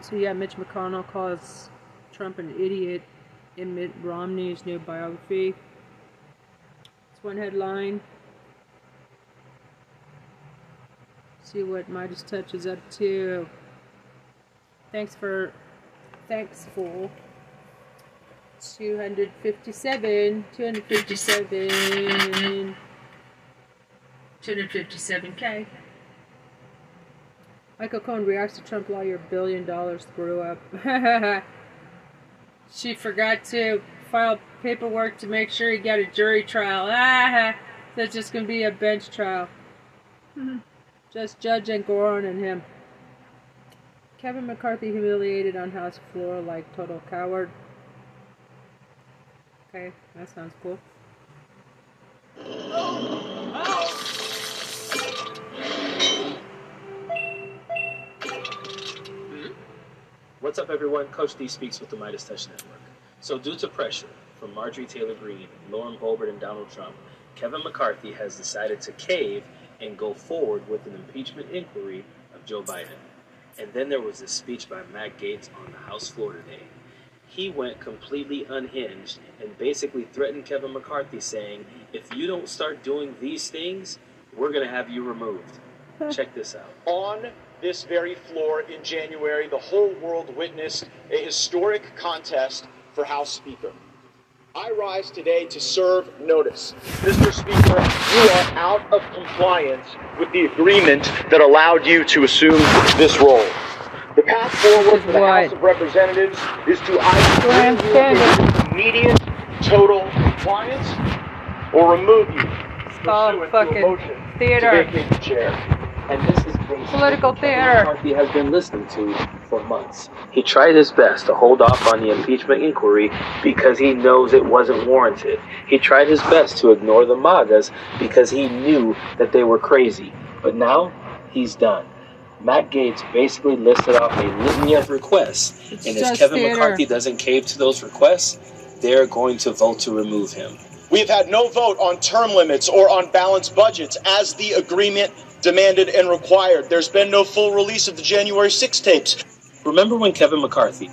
So yeah, Mitch McConnell calls Trump an idiot in Mitt Romney's new biography. It's one headline. See what Midas Touch is up to. Thanks for, thanks for 257, 257, 257k. Michael Cohen reacts to Trump lawyer billion dollars screw up. she forgot to file paperwork to make sure he got a jury trial. Ah, that's just gonna be a bench trial. just Judge Engoron and him. Kevin McCarthy humiliated on House floor like total coward. Okay, that sounds cool. What's up, everyone? Coach D speaks with the Midas Touch Network. So, due to pressure from Marjorie Taylor Greene, Lauren Boebert, and Donald Trump, Kevin McCarthy has decided to cave and go forward with an impeachment inquiry of Joe Biden. And then there was this speech by Matt Gaetz on the House floor today. He went completely unhinged and basically threatened Kevin McCarthy, saying, If you don't start doing these things, we're going to have you removed. Check this out. On this very floor in January, the whole world witnessed a historic contest for House Speaker. I rise today to serve notice. Mr. Speaker, you are out of compliance with the agreement that allowed you to assume this role. The path forward for the What? House of Representatives is to either Graham bring you immediate total compliance or remove you called pursuant to a fucking motion theater. to vacate the chair. And this is Political theater. McCarthy has been listening to for months. He tried his best to hold off on the impeachment inquiry because he knows it wasn't warranted. He tried his best to ignore the MAGAs because he knew that they were crazy. But now he's done. Matt Gaetz basically listed off a litany of requests, It's and if Kevin theater. McCarthy doesn't cave to those requests, they're going to vote to remove him. We have had no vote on term limits or on balanced budgets as the agreement demanded and required. There's been no full release of the January 6 tapes. Remember when Kevin McCarthy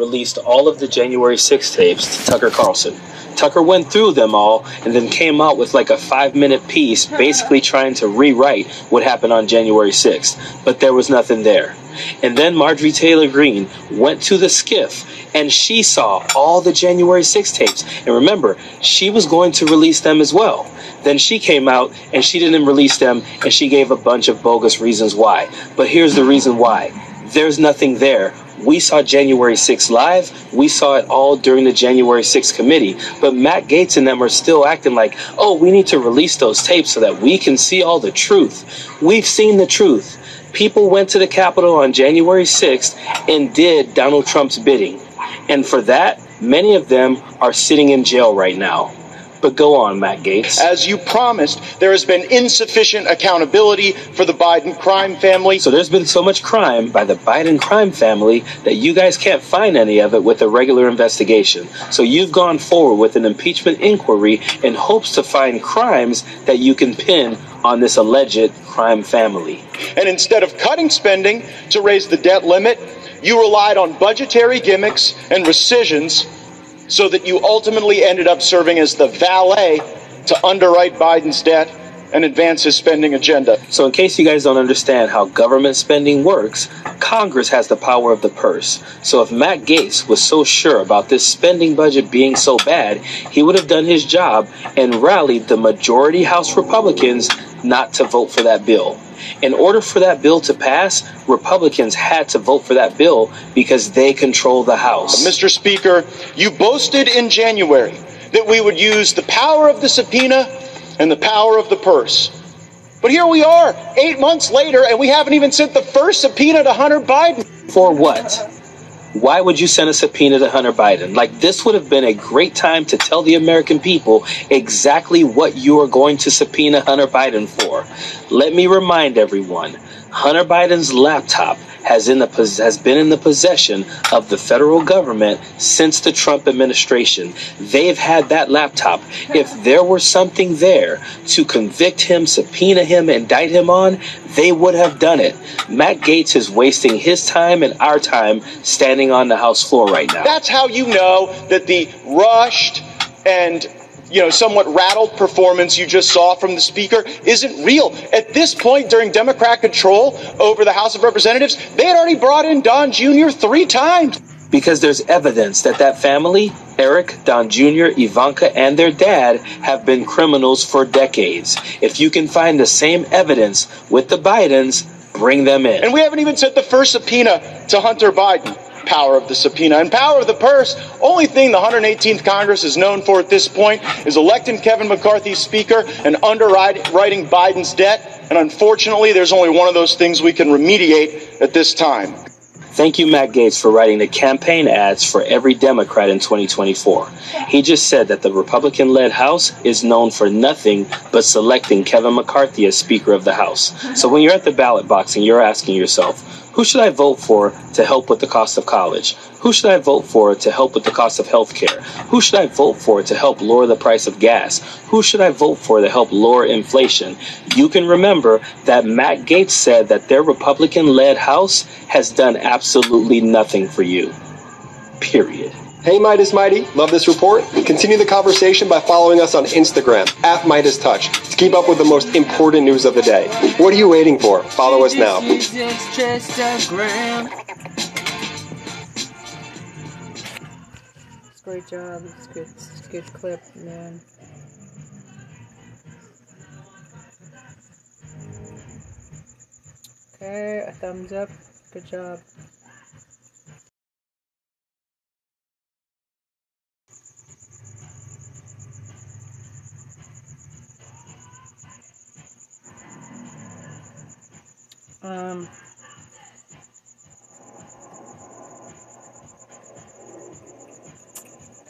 released all of the January 6 tapes to Tucker Carlson. Tucker went through them all and then came out with like a five minute piece basically trying to rewrite what happened on January 6th, but there was nothing there. And then Marjorie Taylor Greene went to the SCIF and she saw all the January 6 tapes. And remember, she was going to release them as well. Then she came out and she didn't release them and she gave a bunch of bogus reasons why. But here's the reason why there's nothing there. We saw January 6 live. We saw it all during the January 6 committee. But Matt Gaetz and them are still acting like, oh, we need to release those tapes so that we can see all the truth. We've seen the truth. People went to the Capitol on January 6th and did Donald Trump's bidding. And for that, many of them are sitting in jail right now. But go on, Matt Gaetz. As you promised, there has been insufficient accountability for the Biden crime family. So there's been so much crime by the Biden crime family that you guys can't find any of it with a regular investigation. So you've gone forward with an impeachment inquiry in hopes to find crimes that you can pin on this alleged crime family. And instead of cutting spending to raise the debt limit, you relied on budgetary gimmicks and rescissions so that you ultimately ended up serving as the valet to underwrite Biden's debt and advance his spending agenda. So, in case you guys don't understand how government spending works, Congress has the power of the purse. So, if Matt Gaetz was so sure about this spending budget being so bad, he would have done his job and rallied the majority House Republicans not to vote for that bill. In order for that bill to pass, Republicans had to vote for that bill because they control the House. Uh, Mr. Speaker, you boasted in January that we would use the power of the subpoena and the power of the purse. But here we are, eight months later, and we haven't even sent the first subpoena to Hunter Biden. For what? why would you send a subpoena to Hunter Biden? Like, this would have been a great time to tell the American people exactly what you are going to subpoena Hunter Biden for. Let me remind everyone Hunter Biden's laptop has, in the, has been in the possession of the federal government since the Trump administration. They've had that laptop. If there were something there to convict him, subpoena him, indict him on, they would have done it. Matt Gaetz is wasting his time and our time standing on the House floor right now. That's how you know that the rushed and you know, somewhat rattled performance you just saw from the speaker isn't real. At this point, during Democrat control over the House of Representatives, they had already brought in Don Jr. three times. Because there's evidence that that family, Eric, Don Jr., Ivanka, and their dad, have been criminals for decades. If you can find the same evidence with the Bidens, bring them in. And we haven't even sent the first subpoena to Hunter Biden power of the subpoena and power of the purse. Only thing the 118th Congress is known for at this point is electing Kevin McCarthy Speaker and underwriting Biden's debt. And unfortunately, there's only one of those things we can remediate at this time. Thank you, Matt Gaetz, for writing the campaign ads for every Democrat in 2024. He just said that the Republican led House is known for nothing but selecting Kevin McCarthy as Speaker of the House. So when you're at the ballot box and you're asking yourself, who should I vote for to help with the cost of college? Who should I vote for to help with the cost of health care? Who should I vote for to help lower the price of gas? Who should I vote for to help lower inflation? You can remember that Matt Gaetz said that their Republican led House has done absolutely nothing for you. Period. Hey Midas Mighty, love this report? Continue the conversation by following us on Instagram at Midas Touch to keep up with the most important news of the day. What are you waiting for? Follow us now. Great job. It's good. It's a good clip, man. Okay, a thumbs up. Good job. Um,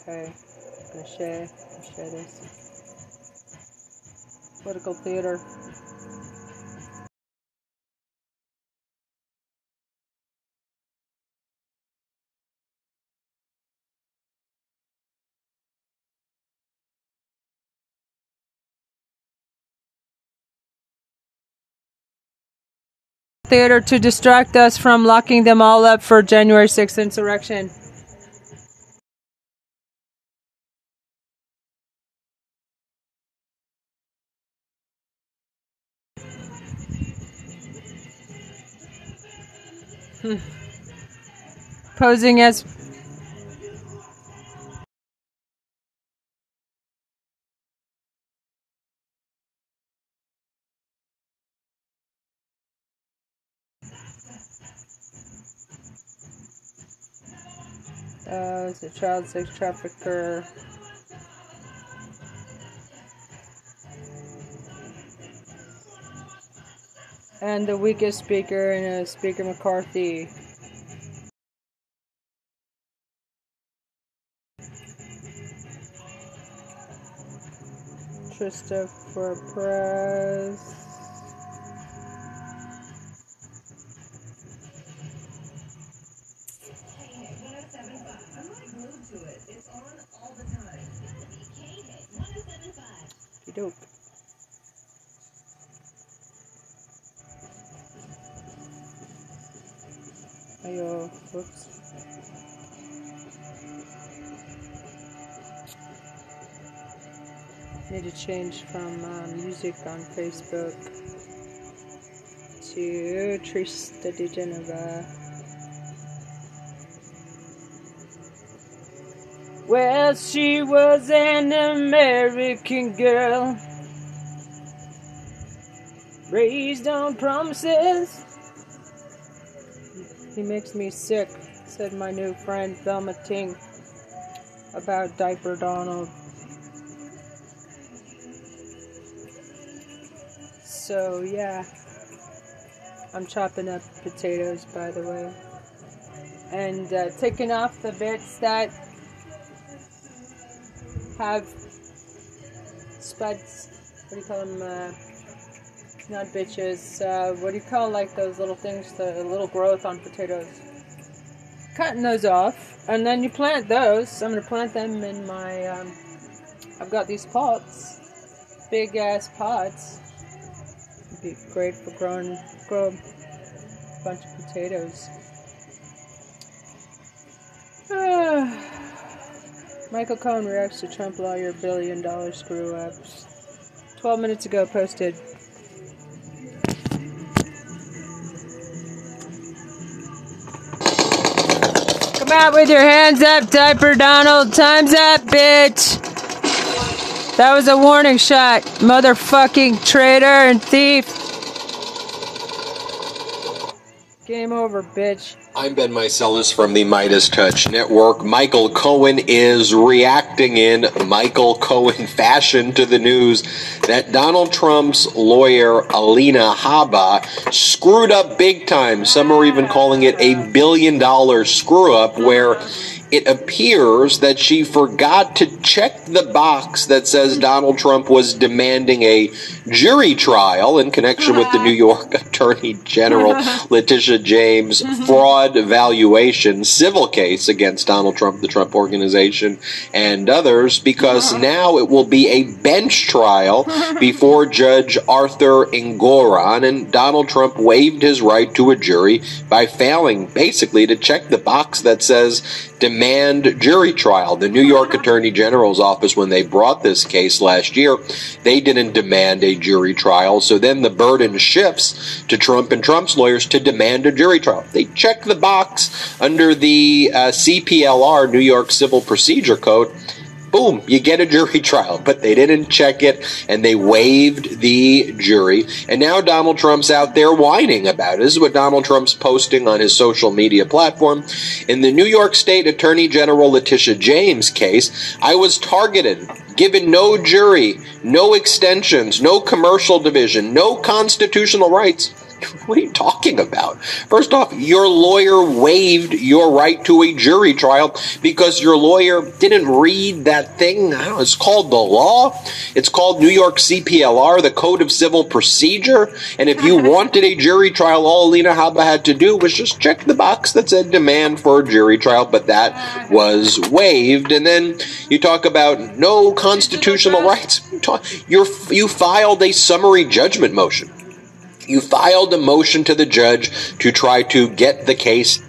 okay, I'm gonna share, I'm gonna share this. Political theater. Theater to distract us from locking them all up for January 6th insurrection. Hmm. Posing as Uh, it's a child sex trafficker. And the weakest speaker in a Speaker McCarthy. Christopher Press. Dope. Ayo, whoops. Need to change from uh, music on Facebook to Trista de Geneva. Well, she was an American girl, raised on promises. He makes me sick, said my new friend Thelma Ting about Diaper Donald. So, yeah, I'm chopping up potatoes, by the way. and uh, taking off the bits that have spuds. What do you call them? Uh, not bitches. Uh, what do you call like those little things? The little growth on potatoes. Cutting those off, and then you plant those. I'm gonna plant them in my. Um, I've got these pots, big ass pots. Be great for growing, grow a bunch of potatoes. Michael Cohen reacts to Trump lawyer billion dollar screw ups. 12 minutes ago posted. Come out with your hands up, diaper Donald. Time's up, bitch. That was a warning shot, motherfucking traitor and thief. Game over, bitch. I'm Ben Meiselas from the Midas Touch Network. Michael Cohen is reacting in Michael Cohen fashion to the news that Donald Trump's lawyer, Alina Habba, screwed up big time. Some are even calling it a billion dollar screw up where it appears that she forgot to check the box that says Donald Trump was demanding a jury trial in connection with the New uh-huh. York Attorney General Letitia James mm-hmm. fraud valuation civil case against Donald Trump, the Trump Organization, and others, because uh-huh. now it will be a bench trial before Judge Arthur Engoron, and Donald Trump waived his right to a jury by failing basically to check the box that says demand jury trial. The New York Attorney General's office, when they brought this case last year, they didn't demand a jury trial. So then the burden shifts to Trump and Trump's lawyers to demand a jury trial. They check the box under the uh, CPLR, New York Civil Procedure Code boom, you get a jury trial. But they didn't check it and they waived the jury. And now Donald Trump's out there whining about it. This is what Donald Trump's posting on his social media platform. In the New York State Attorney General Letitia James case, I was targeted, given no jury, no extensions, no commercial division, no constitutional rights. What are you talking about? First off, your lawyer waived your right to a jury trial because your lawyer didn't read that thing. I don't know, it's called the law. It's called New York CPLR, the Code of Civil Procedure. And if you wanted a jury trial, all Alina Habba had to do was just check the box that said demand for a jury trial, but that was waived. And then you talk about no constitutional rights. You're, you filed a summary judgment motion. You filed a motion to the judge to try to get the case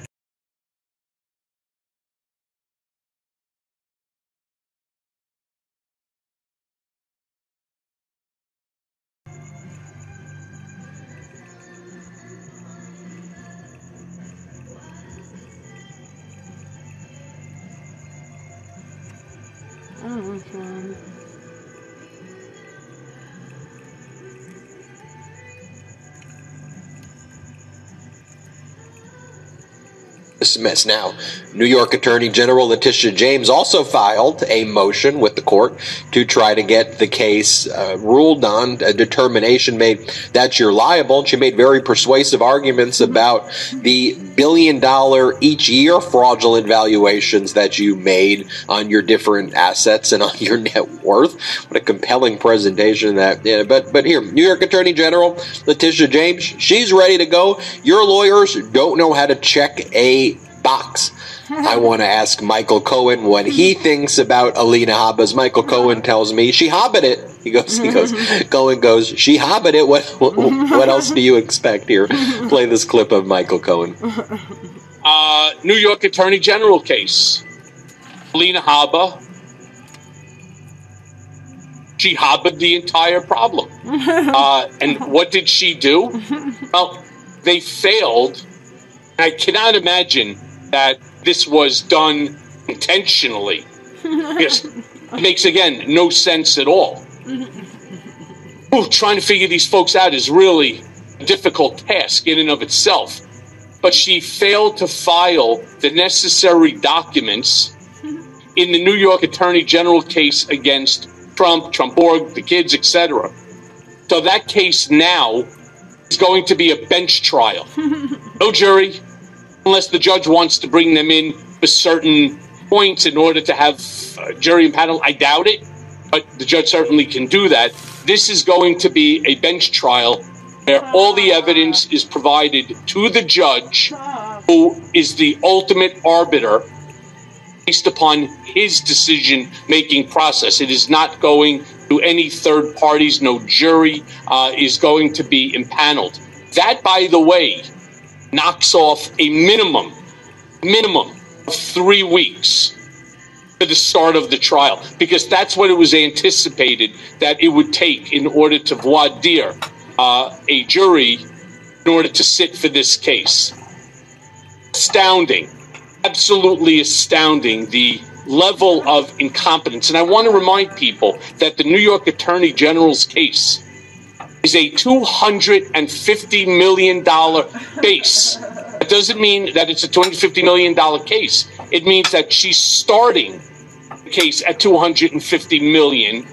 dismissed. Now, New York Attorney General Letitia James also filed a motion with the court to try to get the case uh, ruled on, a determination made that you're liable. She made very persuasive arguments about the billion dollar each year fraudulent valuations that you made on your different assets and on your net worth. What a compelling presentation that. Yeah, but but here, New York Attorney General Letitia James, she's ready to go. Your lawyers don't know how to check a box. I want to ask Michael Cohen what he thinks about Alina Habba's. Michael Cohen tells me she hobbit it. He goes, he goes, Cohen goes, she hobbit it. What, what, what else do you expect here? Play this clip of Michael Cohen. Uh, New York Attorney General case. Alina Habba. She hobbled the entire problem. Uh, and what did she do? Well, they failed. I cannot imagine that this was done intentionally. Yes, it makes again no sense at all. Ooh, trying to figure these folks out is really a difficult task in and of itself. But she failed to file the necessary documents in the New York Attorney General case against Trump, Trump Org, the kids, etc. So that case now is going to be a bench trial. No jury, unless the judge wants to bring them in for certain points in order to have uh, jury and panel. I doubt it, but the judge certainly can do that. This is going to be a bench trial where all the evidence is provided to the judge, who is the ultimate arbiter based upon his decision making process. It is not going to any third parties, no jury uh, is going to be impaneled. That, by the way, knocks off a minimum, minimum of three weeks to the start of the trial, because that's what it was anticipated that it would take in order to voir dire uh, a jury in order to sit for this case. Astounding, absolutely astounding the level of incompetence. And I want to remind people that the New York Attorney General's case is a $250 million base. That doesn't mean that it's a $250 million case. It means that she's starting the case at 250 million,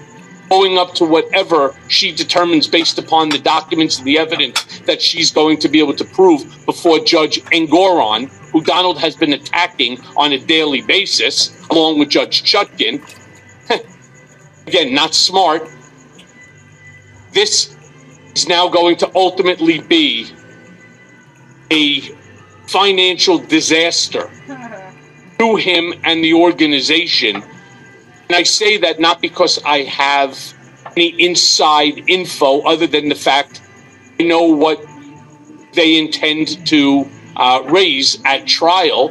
going up to whatever she determines based upon the documents and the evidence that she's going to be able to prove before Judge Engoron, who Donald has been attacking on a daily basis, along with Judge Chutkan. Again, not smart. This is now going to ultimately be a financial disaster to him and the organization. And I say that not because I have any inside info other than the fact I know what they intend to uh, raise at trial.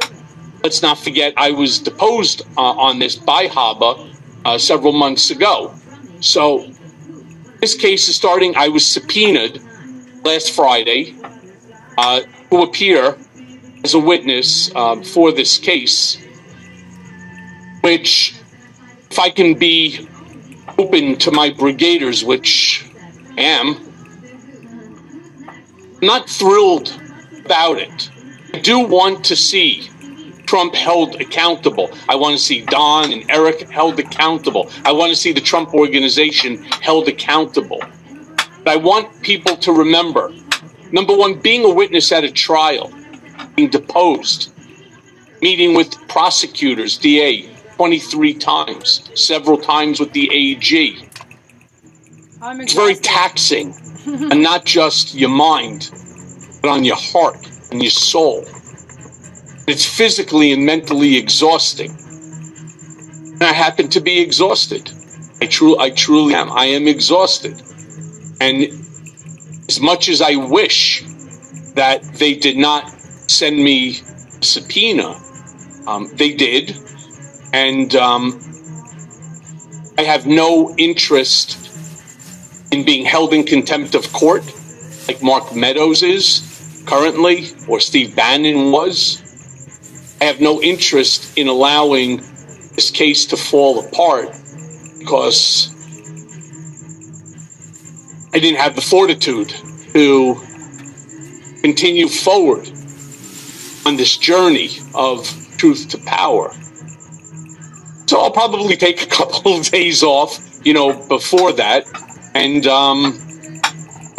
Let's not forget, I was deposed uh, on this by Habba uh, several months ago. So this case is starting. I was subpoenaed last Friday uh, to appear as a witness um, for this case, which, if I can be open to my brigaders, which I am, I'm not thrilled about it. I do want to see Trump held accountable. I want to see Don and Eric held accountable. I want to see the Trump organization held accountable. But I want people to remember number one, being a witness at a trial, being deposed, meeting with prosecutors, DA, 23 times, several times with the AG. It's very taxing, and not just your mind, but on your heart and your soul. It's physically and mentally exhausting. And I happen to be exhausted. I, tru- I truly am. I am exhausted. And as much as I wish that they did not send me a subpoena, um, they did. And um, I have no interest in being held in contempt of court like Mark Meadows is currently, or Steve Bannon was. I have no interest in allowing this case to fall apart because I didn't have the fortitude to continue forward on this journey of truth to power. So I'll probably take a couple of days off, you know, before that and um,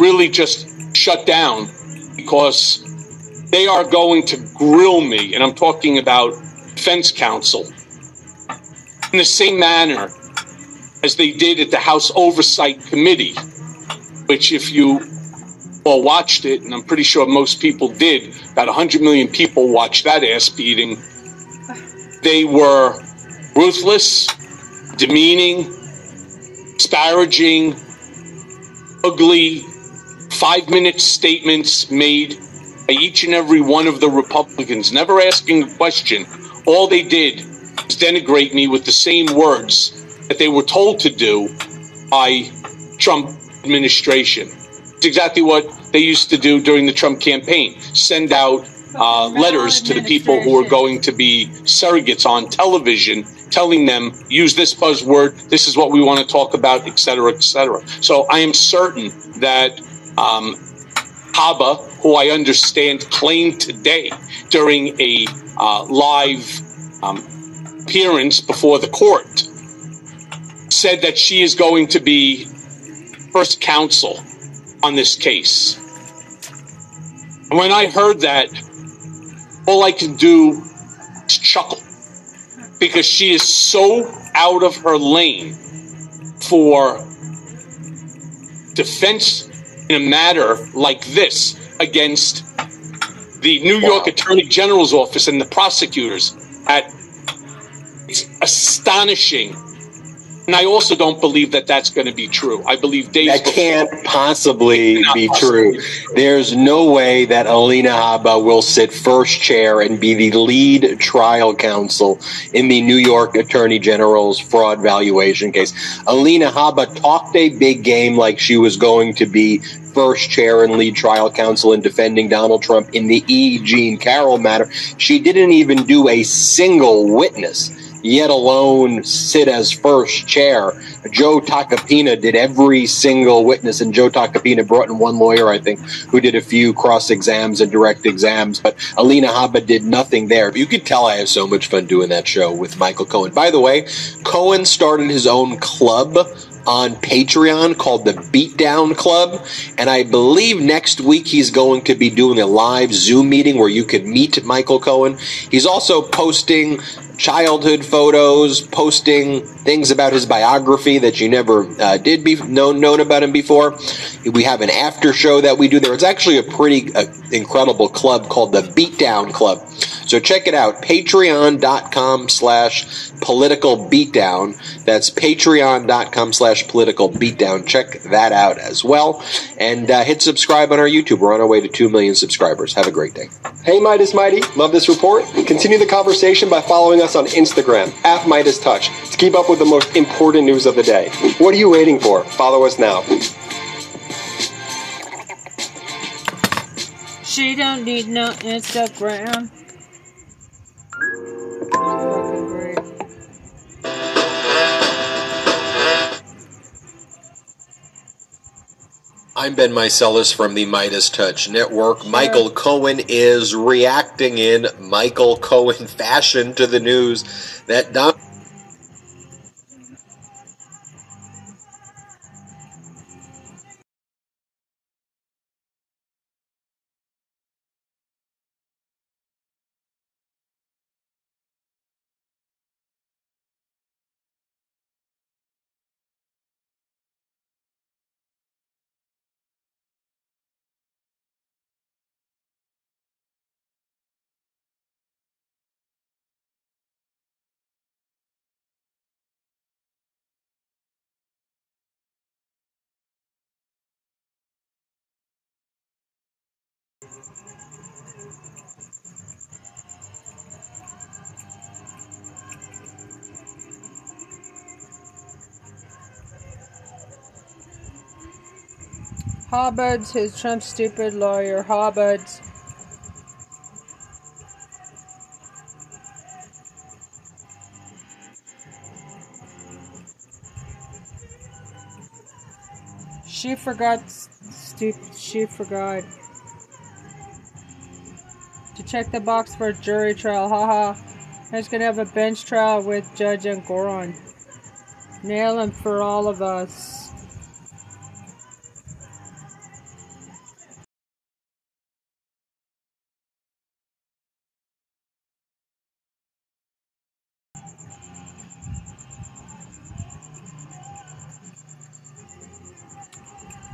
really just shut down because they are going to grill me, and I'm talking about defense counsel, in the same manner as they did at the House Oversight Committee, which, if you all watched it, and I'm pretty sure most people did, about 100 million people watched that ass beating, they were ruthless, demeaning, disparaging, ugly, five minute statements made by each and every one of the Republicans, never asking a question. All they did was denigrate me with the same words that they were told to do by Trump administration. It's exactly what they used to do during the Trump campaign: send out uh, letters to the people who are going to be surrogates on television, telling them use this buzzword. This is what we want to talk about, et cetera, et cetera. So I am certain that um, Habba, who I understand claimed today during a uh, live um, appearance before the court, said that she is going to be first counsel on this case. And when I heard that, all I can do is chuckle because she is so out of her lane for defense in a matter like this against the New York Attorney General's office and the prosecutors. At it's astonishing and I also don't believe that that's going to be true. I believe days that can't possibly be possibly true. There's no way that Alina Habba will sit first chair and be the lead trial counsel in the New York Attorney General's fraud valuation case. Alina Habba talked a big game like she was going to be first chair and lead trial counsel in defending Donald Trump in the E. Jean Carroll matter. She didn't even do a single witness yet alone sit as first chair. Joe Tacopina did every single witness, and Joe Tacopina brought in one lawyer, I think, who did a few cross exams and direct exams, but Alina Habba did nothing there. You could tell I have so much fun doing that show with Michael Cohen. By the way, Cohen started his own club on Patreon called the Beatdown Club. And I believe next week he's going to be doing a live Zoom meeting where you could meet Michael Cohen. He's also posting childhood photos, posting things about his biography that you never uh, did be known known about him before. We have an after show that we do there. It's actually a pretty uh, incredible club called the Beatdown Club. So check it out, patreon.com slash political beatdown. That's patreon.com slash political beatdown. Check that out as well. And uh, hit subscribe on our YouTube. We're on our way to 2 million subscribers. Have a great day. Hey Midas Mighty, love this report? Continue the conversation by following us on Instagram at Midas Touch to keep up with the most important news of the day. What are you waiting for? Follow us now. She don't need no Instagram. I'm Ben Meiselas from the Midas Touch Network. Michael Cohen is reacting in Michael Cohen fashion to the news that Don. Hobbuds, his Trump stupid lawyer, Hobbuds. She forgot, stupid, she forgot check the box for jury trial. Haha. I He's gonna have a bench trial with Judge Engoron. Nail him for all of us.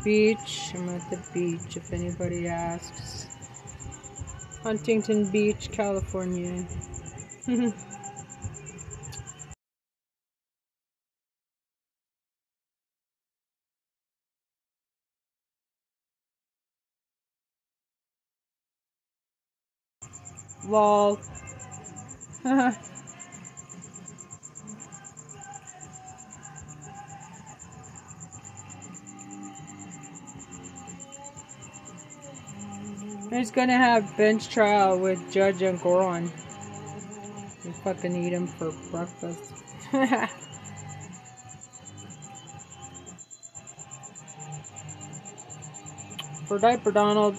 Beach. I'm at the beach if anybody asks. Huntington Beach, California. Lol. He's gonna have bench trial with Judge Engoron. You fucking eat him for breakfast. for diaper Donald.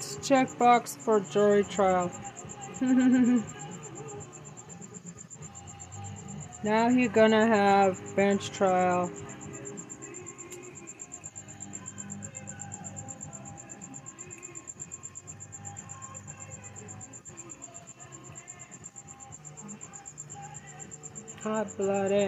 Let's check box for jury trial. now you're gonna have bench trial. Hot blooded.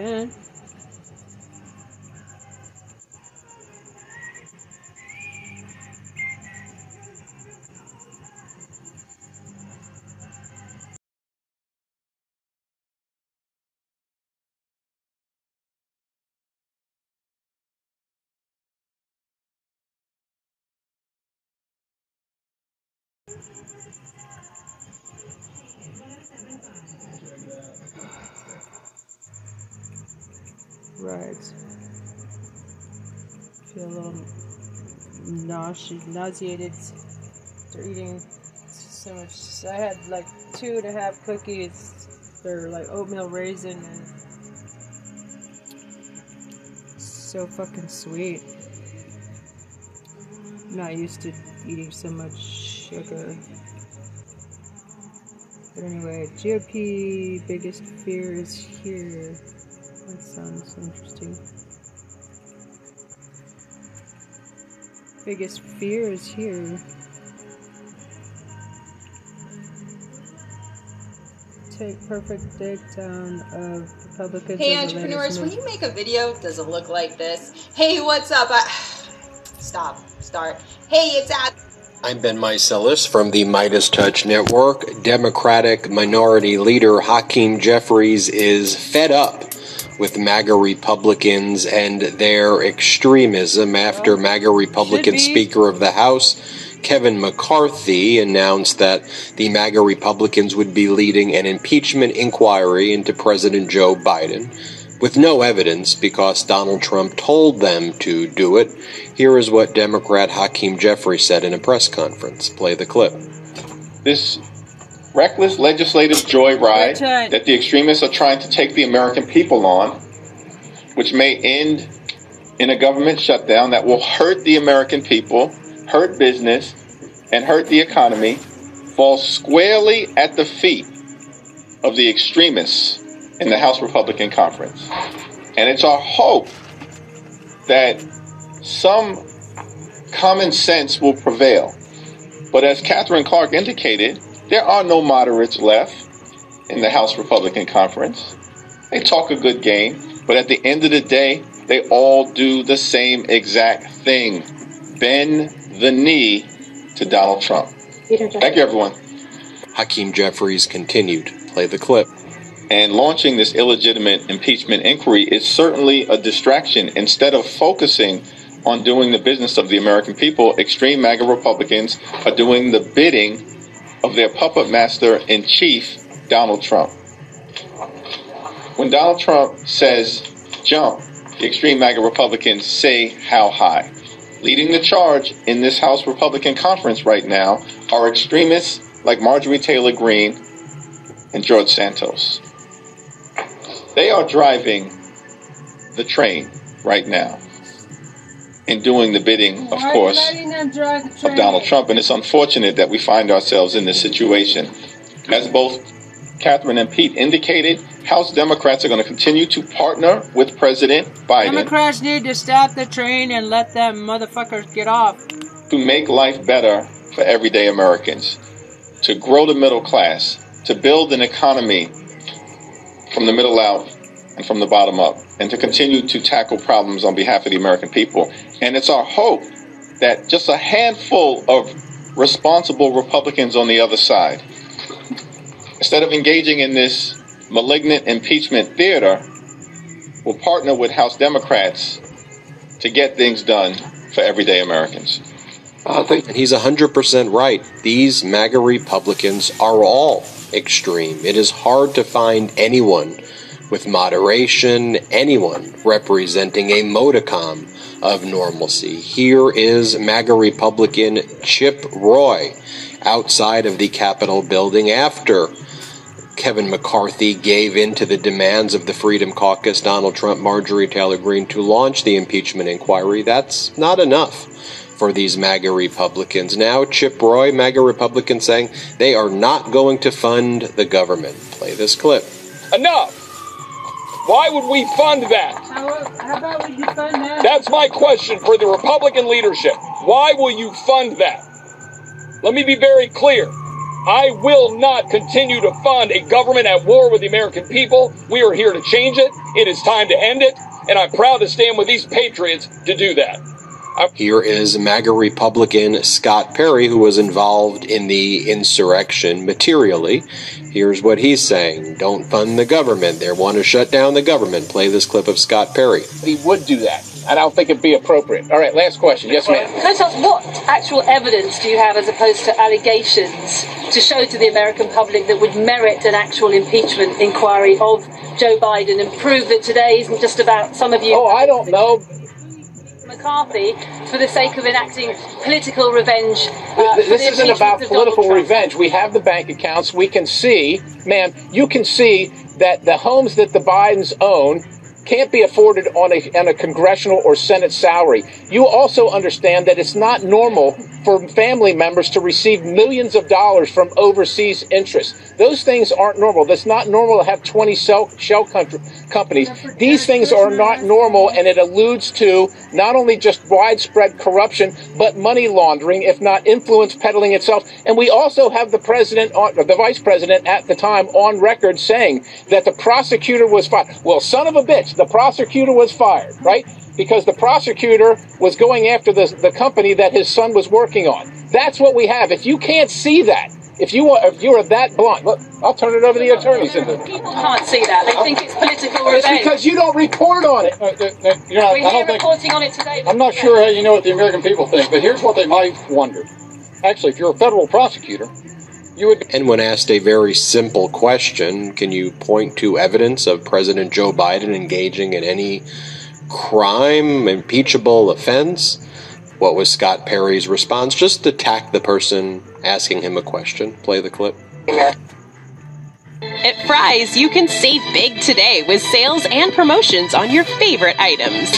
Nauseous, nauseated after eating so much. I had like two and a half cookies. They're like oatmeal raisin and so fucking sweet. I'm not used to eating so much sugar. But anyway, GOP biggest fear is here. That sounds interesting. Biggest fears here. Take perfect takedown of Republicans. Hey entrepreneurs, when you make a video, does it look like this? Hey, what's up? I... Stop. Start. Hey, it's at. I'm Ben Meiselas from the Midas Touch Network. Democratic Minority Leader Hakeem Jeffries is fed up with MAGA Republicans and their extremism after MAGA Republican Speaker of the House Kevin McCarthy announced that the MAGA Republicans would be leading an impeachment inquiry into President Joe Biden with no evidence because Donald Trump told them to do it. Here is what Democrat Hakeem Jeffries said in a press conference. Play the clip. this reckless legislative joyride that the extremists are trying to take the American people on, which may end in a government shutdown that will hurt the American people, hurt business, and hurt the economy, falls squarely at the feet of the extremists in the House Republican Conference. And it's our hope that some common sense will prevail. But as Katherine Clark indicated, there are no moderates left in the House Republican Conference. They talk a good game, but at the end of the day, they all do the same exact thing bend the knee to Donald Trump. Thank you, everyone. Hakeem Jeffries continued. Play the clip. And launching this illegitimate impeachment inquiry is certainly a distraction. Instead of focusing on doing the business of the American people, extreme MAGA Republicans are doing the bidding of their puppet master in chief, Donald Trump. When Donald Trump says jump, the extreme MAGA Republicans say how high. Leading the charge in this House Republican conference right now are extremists like Marjorie Taylor Greene and George Santos. They are driving the train right now and doing the bidding, of Why are you course, letting them drive the of? Donald Trump. And it's unfortunate that we find ourselves in this situation. As both Katherine and Pete indicated, House Democrats are going to continue to partner with President Biden Democrats need to stop the train and let them motherfuckers get off. to make life better for everyday Americans, to grow the middle class, to build an economy from the middle out and from the bottom up, and to continue to tackle problems on behalf of the American people. And it's our hope that just a handful of responsible Republicans on the other side, instead of engaging in this malignant impeachment theater, will partner with House Democrats to get things done for everyday Americans. And he's 100% right. These MAGA Republicans are all extreme. It is hard to find anyone with moderation, anyone representing a modicum of normalcy. Here is MAGA Republican Chip Roy outside of the Capitol building after Kevin McCarthy gave in to the demands of the Freedom Caucus, Donald Trump, Marjorie Taylor Greene, to launch the impeachment inquiry. That's not enough for these MAGA Republicans. Now, Chip Roy, MAGA Republican, saying they are not going to fund the government. Play this clip. Enough! Why would we fund that? How, how about we defund that? That's my question for the Republican leadership. Why will you fund that? Let me be very clear. I will not continue to fund a government at war with the American people. We are here to change it. It is time to end it. And I'm proud to stand with these patriots to do that. Here is MAGA Republican Scott Perry, who was involved in the insurrection materially. Here's what he's saying Don't fund the government. They want to shut down the government. Play this clip of Scott Perry. He would do that. I don't think it'd be appropriate. All right, last question. Yes, ma'am. Can I ask what actual evidence do you have as opposed to allegations to show to the American public that would merit an actual impeachment inquiry of Joe Biden and prove that today isn't just about some of you? Oh, I don't know. McCarthy for the sake of enacting political revenge. Uh, this the isn't about impeachment of Donald political revenge. We have the bank accounts. We can see, ma'am, you can see that the homes that the Bidens own can't be afforded on a, on a congressional or Senate salary. You also understand that it's not normal for family members to receive millions of dollars from overseas interests. Those things aren't normal. That's not normal to have 20 shell, shell country, companies. These things are not normal, and it alludes to not only just widespread corruption, but money laundering, if not influence peddling itself. And we also have the president, on, the vice president at the time, on record saying that the prosecutor was fired. Well, son of a bitch, the prosecutor was fired, right? Because the prosecutor was going after the, the company that his son was working on. That's what we have. If you can't see that, if you are, if you are that blunt, look, I'll turn it over to the attorneys. People can't see that. They think it's political It's revenge. because you don't report on it. Uh, uh, uh, you know, We're don't here think reporting on it today. I'm not sure how you know what the American people think, but here's what they might wonder. Actually, if you're a federal prosecutor, you would And when asked a very simple question, can you point to evidence of President Joe Biden engaging in any crime, impeachable offense? What was Scott Perry's response? Just attack the person asking him a question. Play the clip. At Fry's, you can save big today with sales and promotions on your favorite items.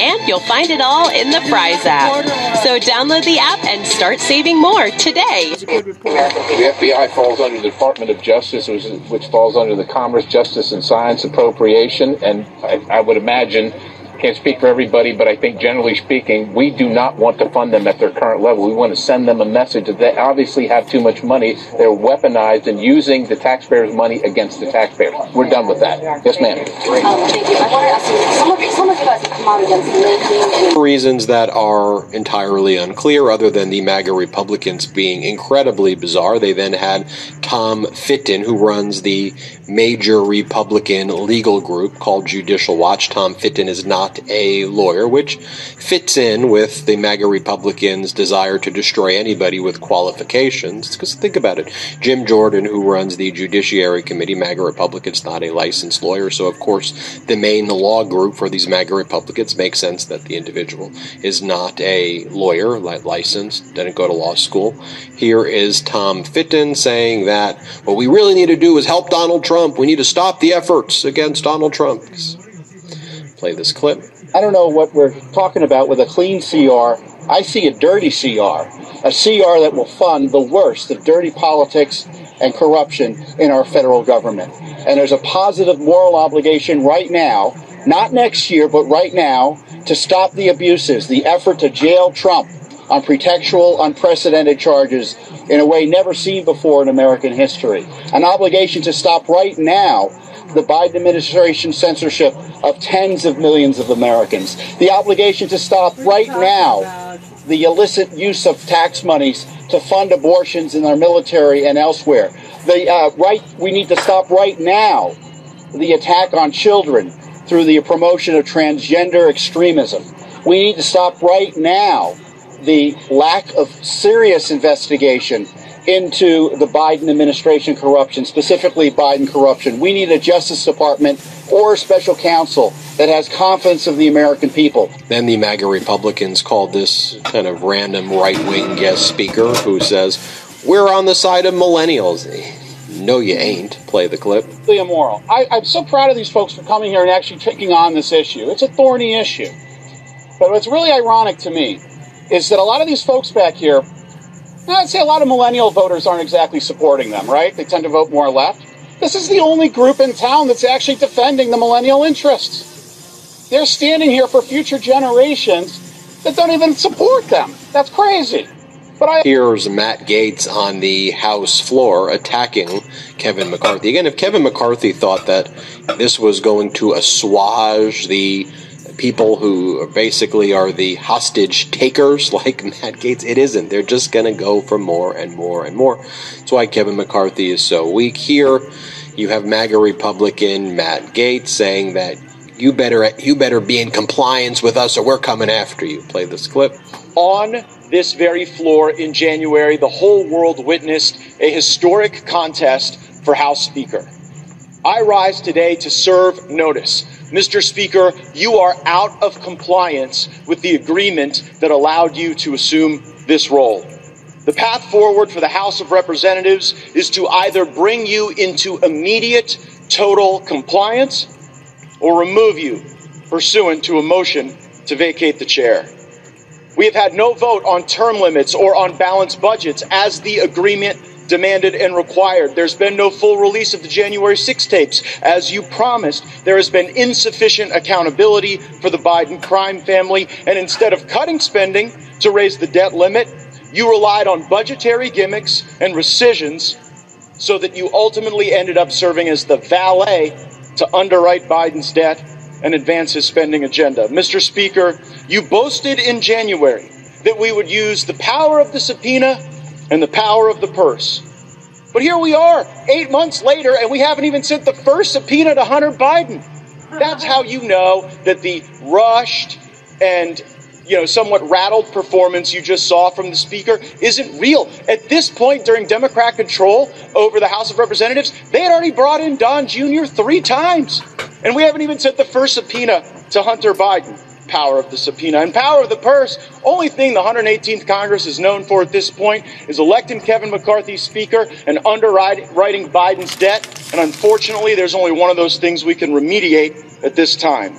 And you'll find it all in the Fry's app. So download the app and start saving more today. The FBI falls under the Department of Justice, which, falls under the Commerce, Justice, and Science Appropriation. And I, I would imagine, can't speak for everybody, but I think generally speaking, we do not want to fund them at their current level. We want to send them a message that they obviously have too much money. They're weaponized and using the taxpayers' money against the taxpayers. We're done with that. Yes, ma'am. Um, thank you. I want to ask you, some of, some of you guys have come out against making reasons that are entirely unclear, other than the MAGA Republicans being incredibly bizarre. They then had Tom Fitton, who runs the major Republican legal group called Judicial Watch. Tom Fitton is not a lawyer, which fits in with the MAGA Republicans' desire to destroy anybody with qualifications. Because think about it Jim Jordan, who runs the Judiciary Committee, MAGA Republicans, not a licensed lawyer. So, of course, the main law group for these MAGA Republicans makes sense that the individual is not a lawyer, li- licensed, didn't go to law school. Here is Tom Fitton saying that what we really need to do is help Donald Trump. We need to stop the efforts against Donald Trump. Play this clip. I don't know what we're talking about with a clean CR. I see a dirty CR, a CR that will fund the worst of dirty politics and corruption in our federal government. And there's a positive moral obligation right now, not next year, but right now, to stop the abuses, the effort to jail Trump on pretextual, unprecedented charges in a way never seen before in American history. An obligation to stop right now the Biden administration censorship of tens of millions of Americans. The obligation to stop right now the illicit use of tax monies to fund abortions in our military and elsewhere. The uh, right we need to stop right now the attack on children through the promotion of transgender extremism. We need to stop right now the lack of serious investigation into the Biden administration corruption, specifically Biden corruption. We need a Justice Department or a special counsel that has confidence of the American people. Then the MAGA Republicans called this kind of random right wing guest speaker who says, We're on the side of millennials. No, you ain't. Play the clip. Completely immoral. I, I'm so proud of these folks for coming here and actually taking on this issue. It's a thorny issue. But what's really ironic to me is that a lot of these folks back here, Eh, I'd say a lot of millennial voters aren't exactly supporting them, right? They tend to vote more left. This is the only group in town that's actually defending the millennial interests. They're standing here for future generations that don't even support them. That's crazy. But I Here's Matt Gaetz on the House floor attacking Kevin McCarthy. Again, if Kevin McCarthy thought that this was going to assuage the people who basically are the hostage takers like Matt Gaetz. it isn't. They're just going to go for more and more and more. That's why Kevin McCarthy is so weak. Here, you have MAGA Republican Matt Gaetz saying that you better you better be in compliance with us or we're coming after you. Play this clip. On this very floor in January, the whole world witnessed a historic contest for House Speaker. I rise today to serve notice. Mr. Speaker, you are out of compliance with the agreement that allowed you to assume this role. The path forward for the House of Representatives is to either bring you into immediate total compliance or remove you pursuant to a motion to vacate the chair. We have had no vote on term limits or on balanced budgets as the agreement demanded and required. There's been no full release of the January 6 tapes as you promised. There has been insufficient accountability for the Biden crime family. And instead of cutting spending to raise the debt limit, you relied on budgetary gimmicks and rescissions so that you ultimately ended up serving as the valet to underwrite Biden's debt and advance his spending agenda. Mr. Speaker, you boasted in January that we would use the power of the subpoena and the power of the purse. But here we are, eight months later, and we haven't even sent the first subpoena to Hunter Biden. That's how you know that the rushed and you know, somewhat rattled performance you just saw from the speaker isn't real. At this point, during Democrat control over the House of Representatives, they had already brought in Don Jr. three times. And we haven't even sent the first subpoena to Hunter Biden. Power of the subpoena and power of the purse. Only thing the 118th Congress is known for at this point is electing Kevin McCarthy Speaker and underwriting Biden's debt. And unfortunately, there's only one of those things we can remediate at this time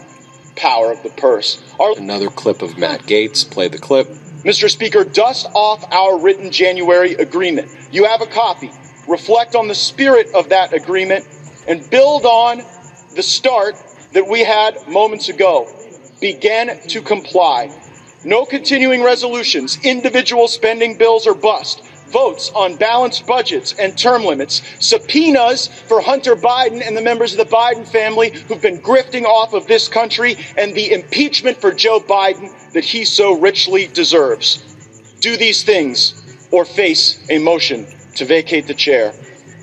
power of the purse. Our- Another clip of Matt Gaetz. Play the clip. Mr. Speaker, dust off our written January agreement. You have a copy. Reflect on the spirit of that agreement and build on the start that we had moments ago. Begin to comply. No continuing resolutions, individual spending bills or bust. Votes on balanced budgets and term limits, subpoenas for Hunter Biden and the members of the Biden family who've been grifting off of this country, and the impeachment for Joe Biden that he so richly deserves. Do these things or face a motion to vacate the chair.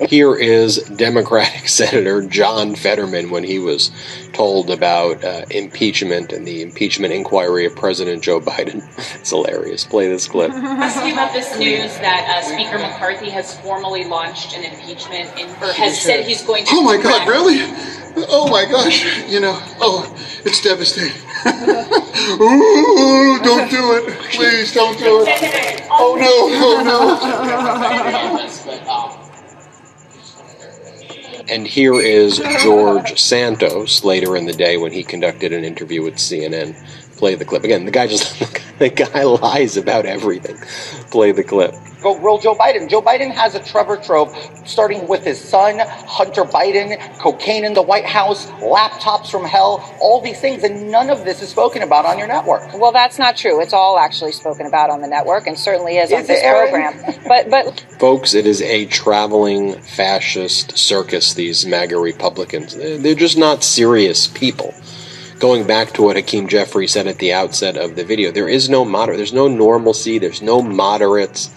Here is Democratic Senator John Fetterman when he was told about uh, impeachment and the impeachment inquiry of President Joe Biden. It's hilarious. Play this clip. Ask you about this news that uh, Speaker McCarthy has formally launched an impeachment in, or has said he's going to. Oh my God, really? Oh my gosh, you know, oh, it's devastating. Ooh, don't do it. Please don't do it. Oh no, oh no. And here is George Santos later in the day when he conducted an interview with CNN. Play the clip. Again, the guy just, the guy lies about everything. Play the clip. Go grill Joe Biden. Joe Biden has a Trevor trove, starting with his son, Hunter Biden, cocaine in the White House, laptops from hell, all these things, and none of this is spoken about on your network. Well, that's not true. It's all actually spoken about on the network, and certainly is, on this it, program. But but Folks, it is a traveling fascist circus, these MAGA Republicans. They're they're just not serious people. Going back to what Hakeem Jeffries said at the outset of the video, there is no moderate, there's no normalcy, there's no moderates.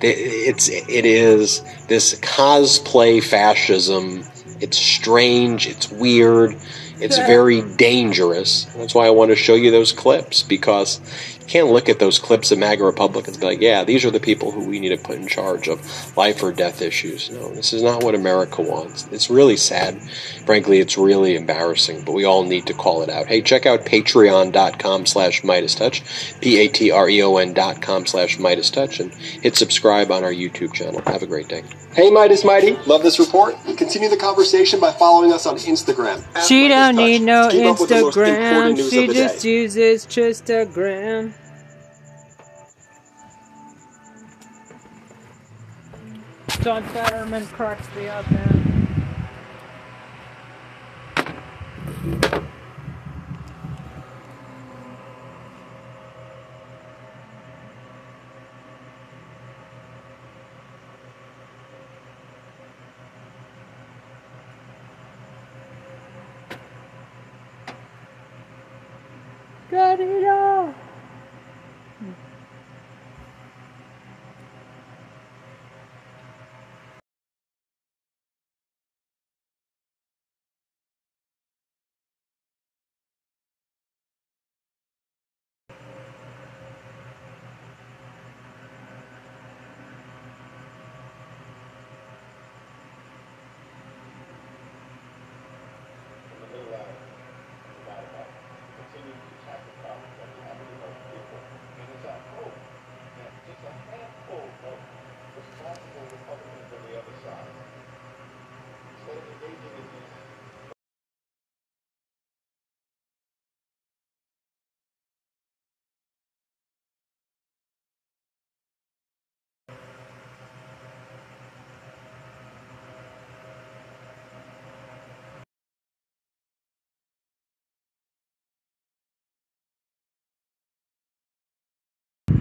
It's, it is this cosplay fascism. It's strange, it's weird, it's very dangerous. That's why I want to show you those clips because can't look at those clips of MAGA Republicans and be like, yeah, these are the people who we need to put in charge of life or death issues. No, this is not what America wants. It's really sad. Frankly, it's really embarrassing, but we all need to call it out. Hey, check out patreon.com slash Midas Touch, P-A-T-R-E-O-N dot com slash Midas Touch, and hit subscribe on our YouTube channel. Have a great day. Hey Midas Mighty, love this report? Continue the conversation by following us on Instagram. She don't Touch need no to keep up with the most Instagram. She just uses Instagram. John Fetterman cracks me up, man. Got it all.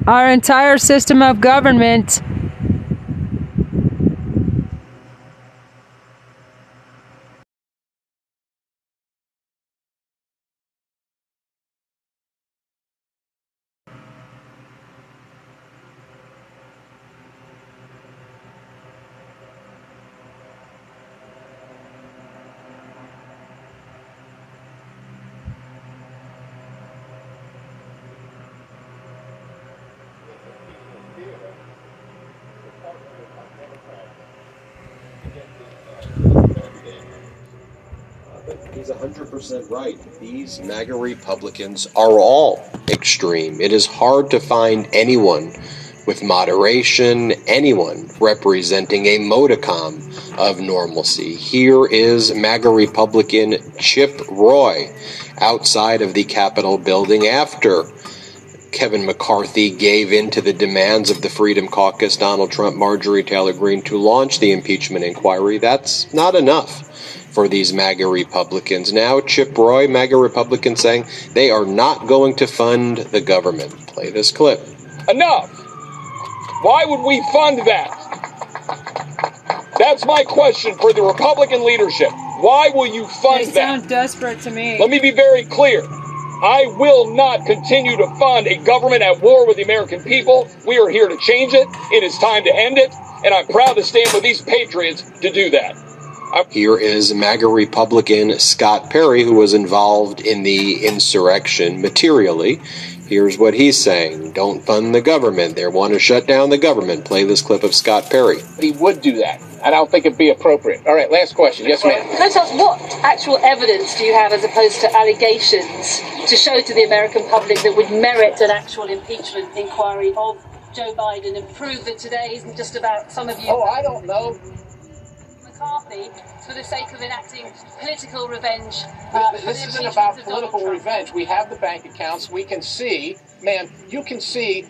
Our entire system of government He's 100% right. These MAGA Republicans are all extreme. It is hard to find anyone with moderation, anyone representing a modicum of normalcy. Here is MAGA Republican Chip Roy outside of the Capitol building after Kevin McCarthy gave in to the demands of the Freedom Caucus, Donald Trump, Marjorie Taylor Greene to launch the impeachment inquiry. That's not enough for these MAGA Republicans. Now, Chip Roy, MAGA Republican, saying they are not going to fund the government. Play this clip. Enough! Why would we fund that? That's my question for the Republican leadership. Why will you fund They that? sound desperate to me. Let me be very clear. I will not continue to fund a government at war with the American people. We are here to change it. It is time to end it. And I'm proud to stand with these patriots to do that. Here is MAGA Republican Scott Perry, who was involved in the insurrection materially. Here's what he's saying Don't fund the government. They want to shut down the government. Play this clip of Scott Perry. He would do that. I don't think it'd be appropriate. All right, last question. Yes, ma'am. Can I ask, what actual evidence do you have as opposed to allegations to show to the American public that would merit an actual impeachment inquiry of Joe Biden and prove that today isn't just about some of you? Oh, I don't know. McCarthy for the sake of enacting political revenge. uh, This, this isn't about political Trump. revenge. We have the bank accounts. We can see, man, you can see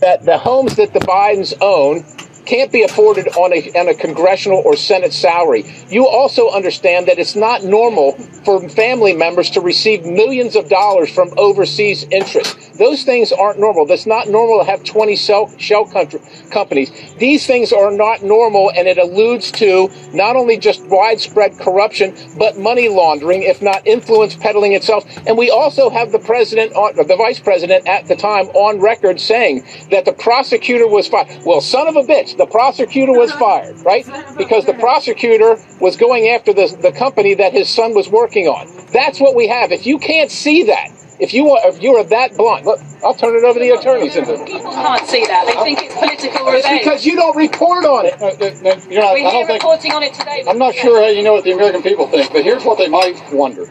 that the homes that the Bidens own can't be afforded on a, on a congressional or Senate salary. You also understand that it's not normal for family members to receive millions of dollars from overseas interests. Those things aren't normal. That's not normal to have 20 shell, shell country, companies. These things are not normal, and it alludes to not only just widespread corruption, but money laundering, if not influence peddling itself. And we also have the president, or the vice president at the time, on record saying that the prosecutor was fired. Well, son of a bitch, the prosecutor was fired, right? Because the prosecutor was going after the, the company that his son was working on. That's what we have. If you can't see that, if you are, if you are that blunt, look, I'll turn it over to the attorneys. People can't see that. They think it's political It's revenge. because you don't report on it. Uh, uh, uh, you're not, We're don't here think, reporting on it today. I'm not sure how you know what the American people think, but here's what they might wonder.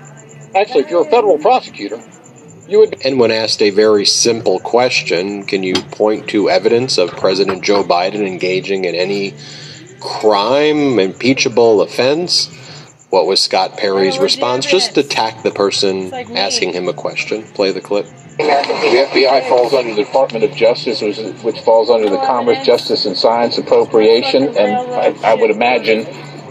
Actually, if you're a federal prosecutor, you would. And when asked a very simple question, can you point to evidence of President Joe Biden engaging in any crime, impeachable offense? What was Scott Perry's response? Just attack the person like asking him a question. Play the clip. The FBI falls under the Department of Justice, which, which falls under the Commerce, Justice, and Science Appropriation. And I, I would imagine,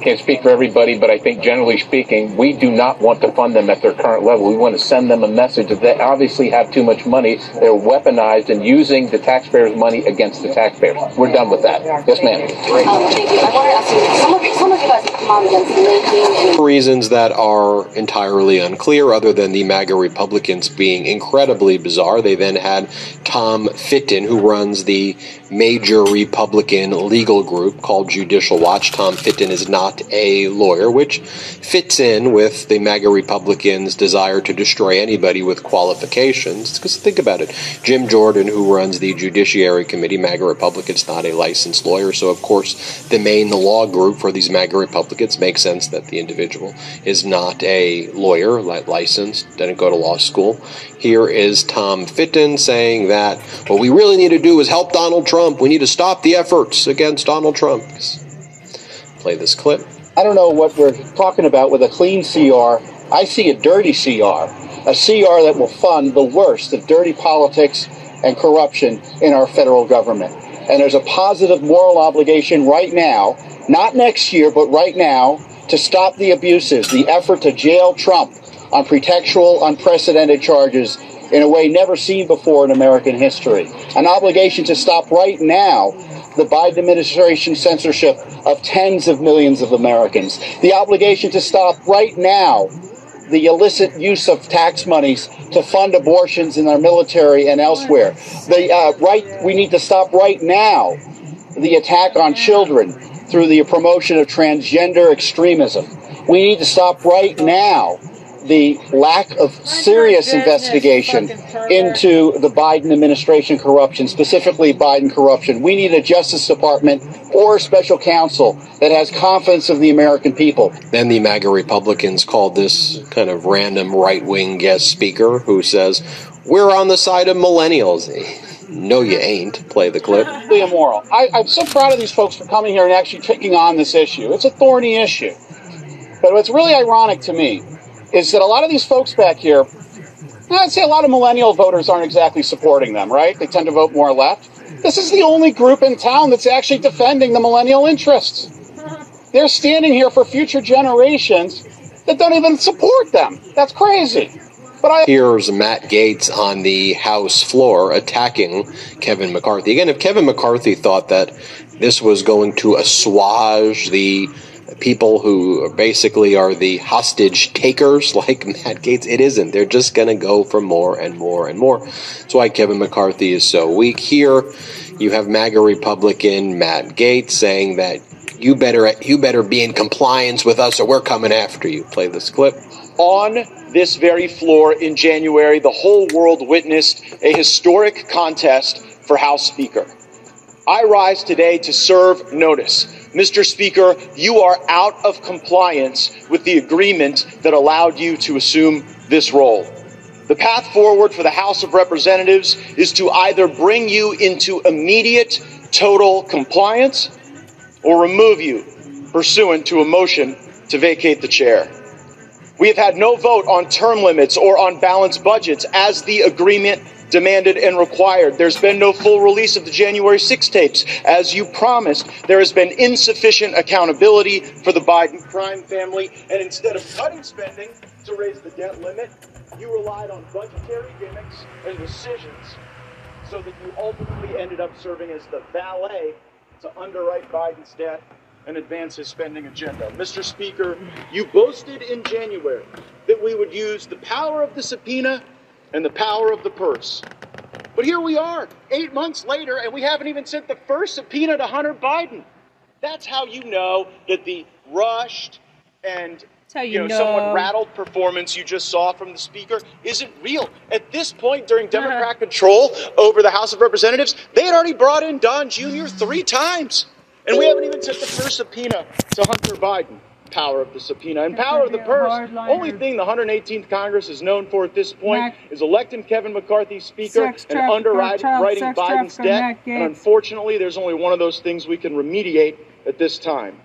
can't speak for everybody, but I think generally speaking, we do not want to fund them at their current level. We want to send them a message that they obviously have too much money. They're weaponized and using the taxpayers' money against the taxpayers. We're done with that. Yes, ma'am. Thank you. I want to ask you, some of, you guys reasons that are entirely unclear, other than the MAGA Republicans being incredibly bizarre. They then had Tom Fitton, who runs the major Republican legal group called Judicial Watch. Tom Fitton is not a lawyer, which fits in with the MAGA Republicans' desire to destroy anybody with qualifications. Because think about it Jim Jordan, who runs the Judiciary Committee, MAGA Republicans, not a licensed lawyer. So, of course, the main law group for these MAGA Republicans makes sense that the individual is not a lawyer, li- licensed, didn't go to law school. Here is Tom Fitton saying that what we really need to do is help Donald Trump. We need to stop the efforts against Donald Trump. Play this clip. I don't know what we're talking about with a clean CR. I see a dirty CR, a CR that will fund the worst of dirty politics and corruption in our federal government. And there's a positive moral obligation right now, not next year, but right now, to stop the abuses, the effort to jail Trump on pretextual, unprecedented charges in a way never seen before in American history. An obligation to stop right now the Biden administration censorship of tens of millions of Americans. The obligation to stop right now the illicit use of tax monies to fund abortions in our military and elsewhere. The uh, right we need to stop right now the attack on children through the promotion of transgender extremism. We need to stop right now the lack of serious investigation into the Biden administration corruption, specifically Biden corruption. We need a Justice Department or a special counsel that has confidence of the American people. Then the MAGA Republicans called this kind of random right wing guest speaker who says, We're on the side of millennials. No, you ain't. Play the clip. Completely immoral. I, I'm so proud of these folks for coming here and actually taking on this issue. It's a thorny issue. But what's really ironic to me is that a lot of these folks back here, I'd say a lot of millennial voters aren't exactly supporting them, right? They tend to vote more left. This is the only group in town that's actually defending the millennial interests. They're standing here for future generations that don't even support them. That's crazy. But I Here's Matt Gaetz on the House floor attacking Kevin McCarthy. Again, if Kevin McCarthy thought that this was going to assuage the people who basically are the hostage takers like Matt Gaetz, it isn't. They're just going to go for more and more and more. That's why Kevin McCarthy is so weak. Here, you have MAGA Republican Matt Gaetz saying that you better you better be in compliance with us or we're coming after you. Play this clip. On this very floor in January, the whole world witnessed a historic contest for House Speaker. I rise today to serve notice. Mr. Speaker, you are out of compliance with the agreement that allowed you to assume this role. The path forward for the House of Representatives is to either bring you into immediate total compliance or remove you pursuant to a motion to vacate the chair. We have had no vote on term limits or on balanced budgets as the agreement demanded and required. There's been no full release of the January 6 tapes as you promised. There has been insufficient accountability for the Biden crime family. And instead of cutting spending to raise the debt limit, you relied on budgetary gimmicks and rescissions so that you ultimately ended up serving as the valet to underwrite Biden's debt and advance his spending agenda. Mr. Speaker, you boasted in January that we would use the power of the subpoena and the power of the purse. But here we are, eight months later, and we haven't even sent the first subpoena to Hunter Biden. That's how you know that the rushed and you you know, know. somewhat rattled performance you just saw from the speaker isn't real. At this point, during uh-huh. Democrat control over the House of Representatives, they had already brought in Don Jr. three times. And we haven't even sent the first subpoena to Hunter Biden. Power of the subpoena and power of the purse. Only thing the 118th Congress is known for at this point Mac- is electing Kevin McCarthy Speaker Sex and underwriting child writing sex Biden's debt. And unfortunately, there's only one of those things we can remediate, at this time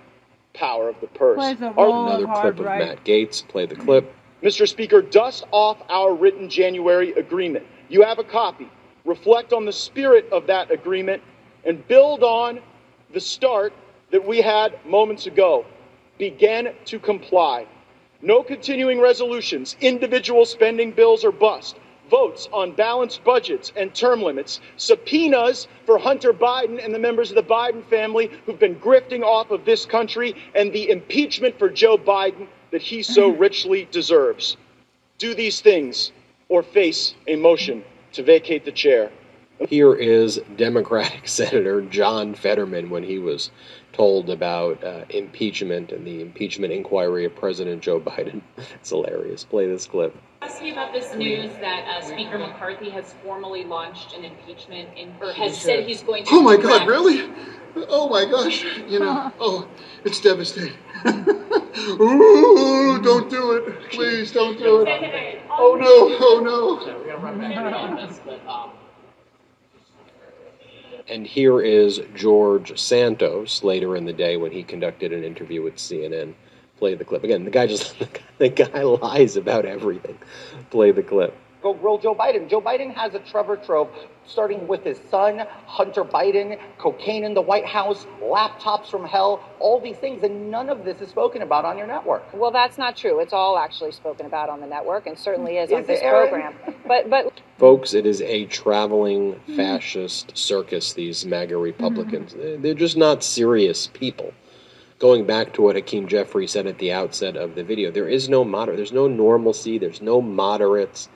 power of the purse. Plays Our- Another clip of right. Matt Gaetz. Play the clip. Mr. Speaker, dust off our written January agreement. You have a copy. Reflect on the spirit of that agreement and build on the start that we had moments ago. Begin to comply. No continuing resolutions, individual spending bills or bust, votes on balanced budgets and term limits, subpoenas for Hunter Biden and the members of the Biden family who've been grifting off of this country, and the impeachment for Joe Biden that he so richly deserves. Do these things or face a motion to vacate the chair. Here is Democratic Senator John Fetterman when he was told about uh, impeachment and the impeachment inquiry of President Joe Biden. It's hilarious. Play this clip. Ask you about this news that uh, Speaker McCarthy has formally launched an impeachment in, or has said he's going to. Oh my God, really? Oh my gosh, you know, oh, it's devastating. Ooh, don't do it. Please don't do it. Oh no, oh no. And here is George Santos later in the day when he conducted an interview with CNN. Play the clip again. The guy just the guy lies about everything. Play the clip. Go grill Joe Biden. Joe Biden has a Trevor trove, starting with his son, Hunter Biden, cocaine in the White House, laptops from hell, all these things, and none of this is spoken about on your network. Well, that's not true. It's all actually spoken about on the network and certainly is, on this it, Erin? program. But but Folks, it is a traveling fascist circus, these MAGA Republicans. Mm-hmm. They're just not serious people. Going back to what Hakeem Jeffries said at the outset of the video, there is no moderate, there's no normalcy, there's no moderates.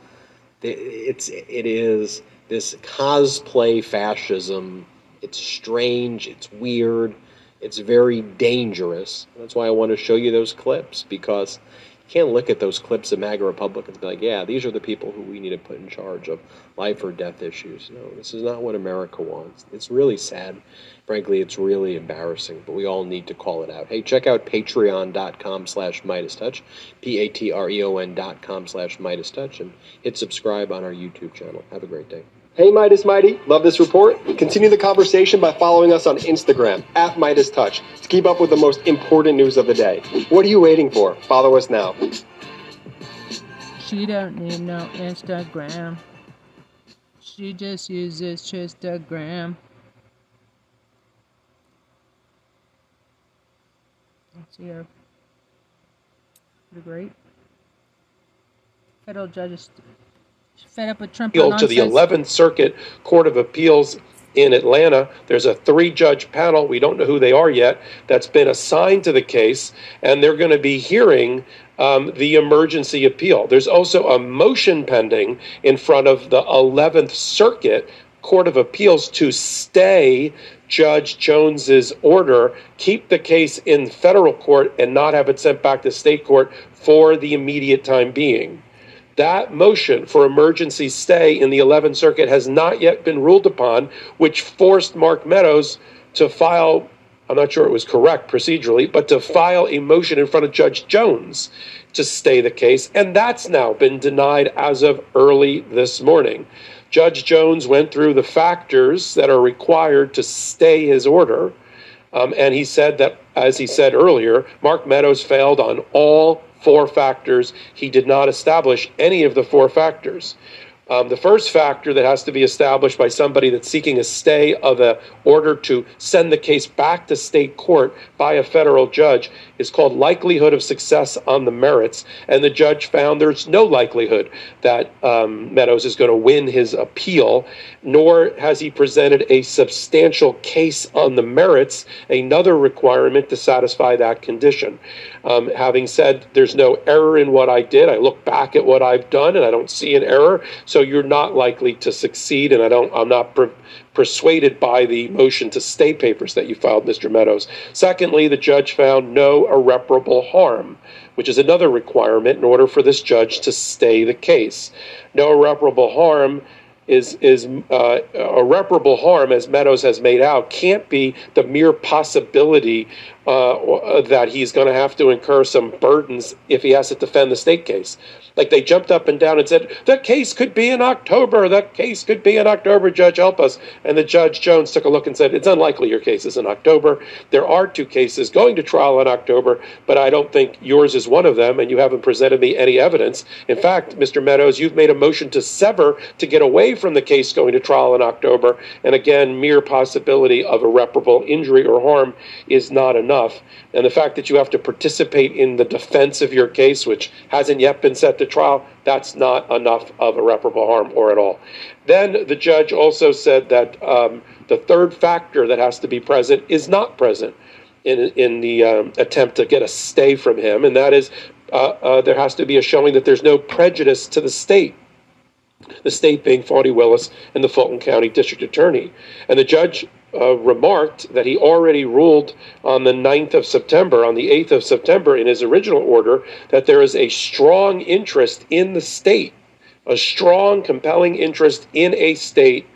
It's, it is this cosplay fascism. It's strange, it's weird, it's very dangerous. That's why I want to show you those clips because you can't look at those clips of MAGA Republicans and be like, yeah, these are the people who we need to put in charge of life or death issues. No, this is not what America wants. It's really sad. Frankly, it's really embarrassing, but we all need to call it out. Hey, check out patreon.com slash Midas Touch, P-A-T-R-E-O-N dot com slash Midas Touch, and hit subscribe on our YouTube channel. Have a great day. Hey Midas Mighty, love this report? Continue the conversation by following us on Instagram at Midas Touch to keep up with the most important news of the day. What are you waiting for? Follow us now. She don't need no Instagram. She just uses Instagram. See her. Pretty great. Federal judges fed up with Trump appeal to the 11th Circuit Court of Appeals in Atlanta. There's a three judge panel, we don't know who they are yet, that's been assigned to the case, and they're going to be hearing um, the emergency appeal. There's also a motion pending in front of the 11th Circuit Court of Appeals to stay Judge Jones's order, keep the case in federal court, and not have it sent back to state court for the immediate time being. That motion for emergency stay in the 11th Circuit has not yet been ruled upon, which forced Mark Meadows to file, I'm not sure it was correct procedurally, but to file a motion in front of Judge Jones to stay the case. And that's now been denied as of early this morning. Judge Jones went through the factors that are required to stay his order. Um, and he said that, as he said earlier, Mark Meadows failed on all four factors. He did not establish any of the four factors. Um, the first factor that has to be established by somebody that's seeking a stay of an order to send the case back to state court by a federal judge is called likelihood of success on the merits. And the judge found there's no likelihood that um, Meadows is going to win his appeal, nor has he presented a substantial case on the merits, another requirement to satisfy that condition. Um, having said there's no error in what I did, I look back at what I've done and I don't see an error. So you're not likely to succeed, and I don't. I'm not per- persuaded by the motion to stay papers that you filed, Mr. Meadows. Secondly, the judge found no irreparable harm, which is another requirement in order for this judge to stay the case. No irreparable harm is is uh, irreparable harm, as Meadows has made out, can't be the mere possibility uh, that he's going to have to incur some burdens if he has to defend the state case. Like they jumped up and down and said, the case could be in October. The case could be in October. Judge, help us. And the Judge Jones took a look and said, it's unlikely your case is in October. There are two cases going to trial in October, but I don't think yours is one of them, and you haven't presented me any evidence. In fact, Mr. Meadows, you've made a motion to sever to get away from the case going to trial in October. And again, mere possibility of irreparable injury or harm is not enough. And the fact that you have to participate in the defense of your case, which hasn't yet been set to trial, that's not enough of irreparable harm or at all. Then the judge also said that um, the third factor that has to be present is not present in, in the um, attempt to get a stay from him, and that is uh, uh, there has to be a showing that there's no prejudice to the state the state being Fani Willis and the Fulton County District Attorney. And the judge uh, remarked that he already ruled on the 9th of September, on the 8th of September, in his original order, that there is a strong interest in the state, a strong, compelling interest in a state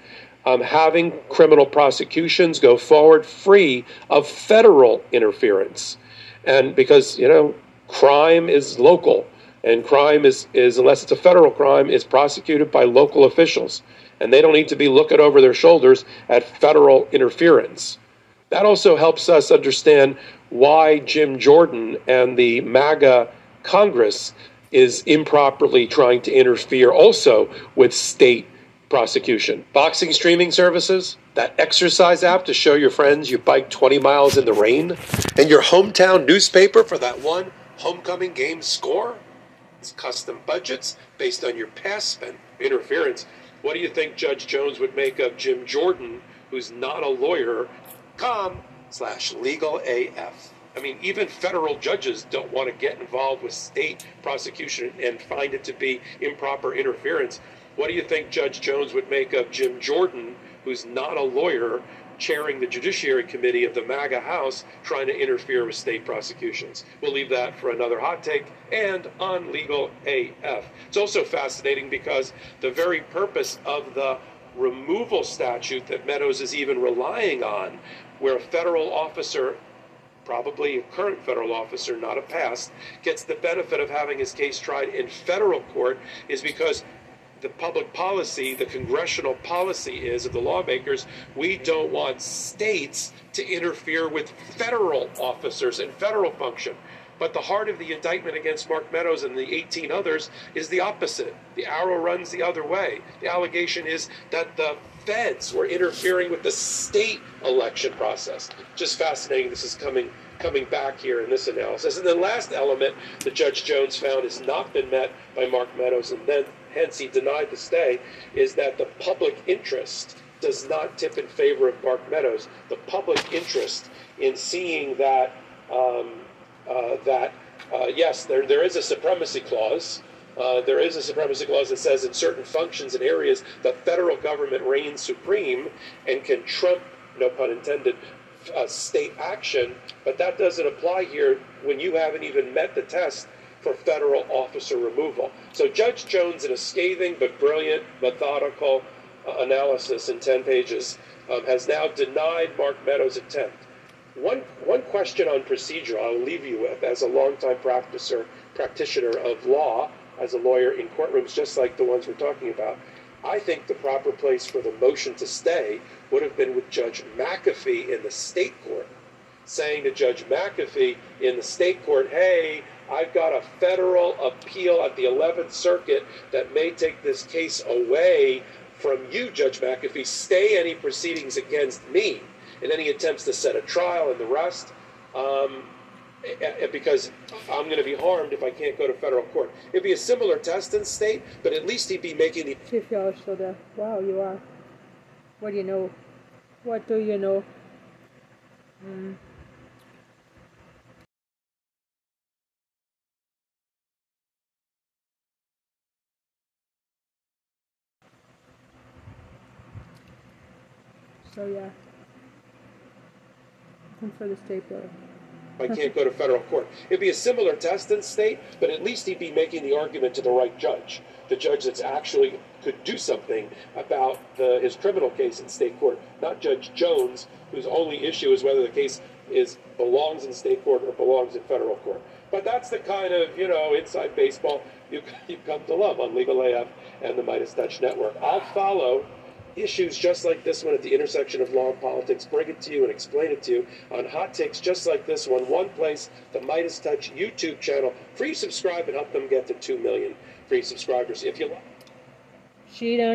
um, having criminal prosecutions go forward free of federal interference. And because, you know, crime is local and crime is, is unless it's a federal crime is prosecuted by local officials and they don't need to be looking over their shoulders at federal interference. That also helps us understand why jim jordan and the maga congress is improperly trying to interfere also with state prosecution. Boxing streaming services that exercise app to show your friends you bike 20 miles in the rain and your hometown newspaper for that one homecoming game score. It's custom budgets based on your past spent interference. What do you think Judge Jones would make of Jim Jordan, who's not a lawyer, com slash legal AF? I mean, even federal judges don't want to get involved with state prosecution and find it to be improper interference. What do you think Judge Jones would make of Jim Jordan, who's not a lawyer, chairing the Judiciary Committee of the MAGA House trying to interfere with state prosecutions. We'll leave that for another hot take and on legal AF. It's also fascinating because the very purpose of the removal statute that Meadows is even relying on, where a federal officer probably a current federal officer, not a past, gets the benefit of having his case tried in federal court is because the public policy, the congressional policy is of the lawmakers, we don't want states to interfere with federal officers and federal function. But the heart of the indictment against Mark Meadows and the 18 others is the opposite. The arrow runs the other way. The allegation is that the feds were interfering with the state election process. Just fascinating. This is coming coming back here in this analysis. And the last element that Judge Jones found has not been met by Mark Meadows, and then hence he denied the stay, is that the public interest does not tip in favor of Mark Meadows. The public interest in seeing that um, uh, that uh, yes, there there is a supremacy clause. Uh, there is a supremacy clause that says in certain functions and areas the federal government reigns supreme and can trump, no pun intended, state action. But that doesn't apply here when you haven't even met the test for federal officer removal. So Judge Jones, in a scathing but brilliant, methodical uh, analysis in 10 pages, um, has now denied Mark Meadows' attempt. One, one question on procedure I'll leave you with as a longtime practicer, practitioner of law, as a lawyer in courtrooms just like the ones we're talking about. I think the proper place for the motion to stay would have been with Judge McAfee in the state court, saying to Judge McAfee in the state court, hey, I've got a federal appeal at the 11th Circuit that may take this case away from you, Judge McAfee. Stay any proceedings against me and any attempts to set a trial and the rest. Um, because I'm going to be harmed if I can't go to federal court. It'd be a similar test in state, but at least he'd be making the. Y'all still there. Wow, you are. What do you know? What do you know? Mm. So yeah. And for the stapler. I can't go to federal court. It'd be a similar test in state, but at least he'd be making the argument to the right judge, the judge that's actually could do something about the, his criminal case in state court, not Judge Jones, whose only issue is whether the case is belongs in state court or belongs in federal court. But that's the kind of you know inside baseball you you come to love on Legal AF and the Midas Touch Network. I'll follow issues just like this one at the intersection of law and politics, bring it to you and explain it to you on hot takes just like this one. One place, the Midas Touch YouTube channel. Free subscribe and help them get to 2 million free subscribers. If you like. She don't